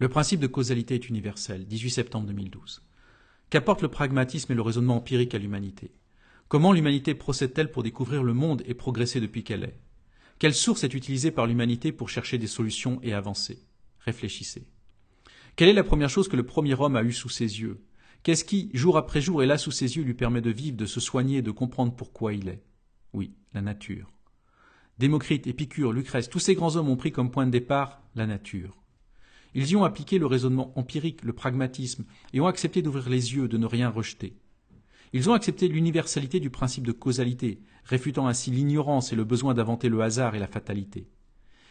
Le principe de causalité est universel. 18 septembre 2012. Qu'apporte le pragmatisme et le raisonnement empirique à l'humanité Comment l'humanité procède-t-elle pour découvrir le monde et progresser depuis qu'elle est? Quelle source est utilisée par l'humanité pour chercher des solutions et avancer? Réfléchissez. Quelle est la première chose que le premier homme a eue sous ses yeux? Qu'est-ce qui, jour après jour, est là sous ses yeux, lui permet de vivre, de se soigner, de comprendre pourquoi il est? Oui, la nature. Démocrite, Épicure, Lucrèce, tous ces grands hommes ont pris comme point de départ la nature. Ils y ont appliqué le raisonnement empirique, le pragmatisme, et ont accepté d'ouvrir les yeux, de ne rien rejeter. Ils ont accepté l'universalité du principe de causalité, réfutant ainsi l'ignorance et le besoin d'inventer le hasard et la fatalité.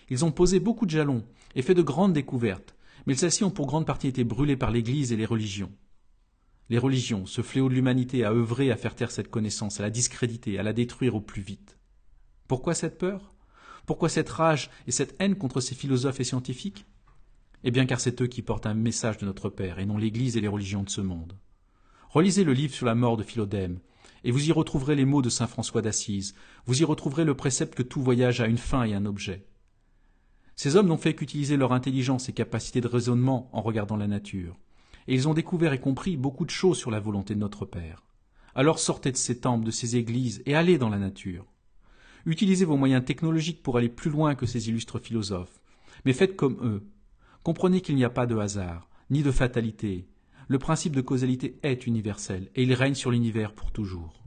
Ils ont posé beaucoup de jalons et fait de grandes découvertes, mais celles-ci ont pour grande partie été brûlées par l'Église et les religions. Les religions, ce fléau de l'humanité, a œuvré à faire taire cette connaissance, à la discréditer, à la détruire au plus vite. Pourquoi cette peur? Pourquoi cette rage et cette haine contre ces philosophes et scientifiques? Eh bien car c'est eux qui portent un message de notre Père, et non l'Église et les religions de ce monde. Relisez le livre sur la mort de Philodème, et vous y retrouverez les mots de saint François d'Assise, vous y retrouverez le précepte que tout voyage a une fin et un objet. Ces hommes n'ont fait qu'utiliser leur intelligence et capacité de raisonnement en regardant la nature, et ils ont découvert et compris beaucoup de choses sur la volonté de notre Père. Alors sortez de ces temples, de ces églises, et allez dans la nature. Utilisez vos moyens technologiques pour aller plus loin que ces illustres philosophes, mais faites comme eux, Comprenez qu'il n'y a pas de hasard, ni de fatalité. Le principe de causalité est universel, et il règne sur l'univers pour toujours.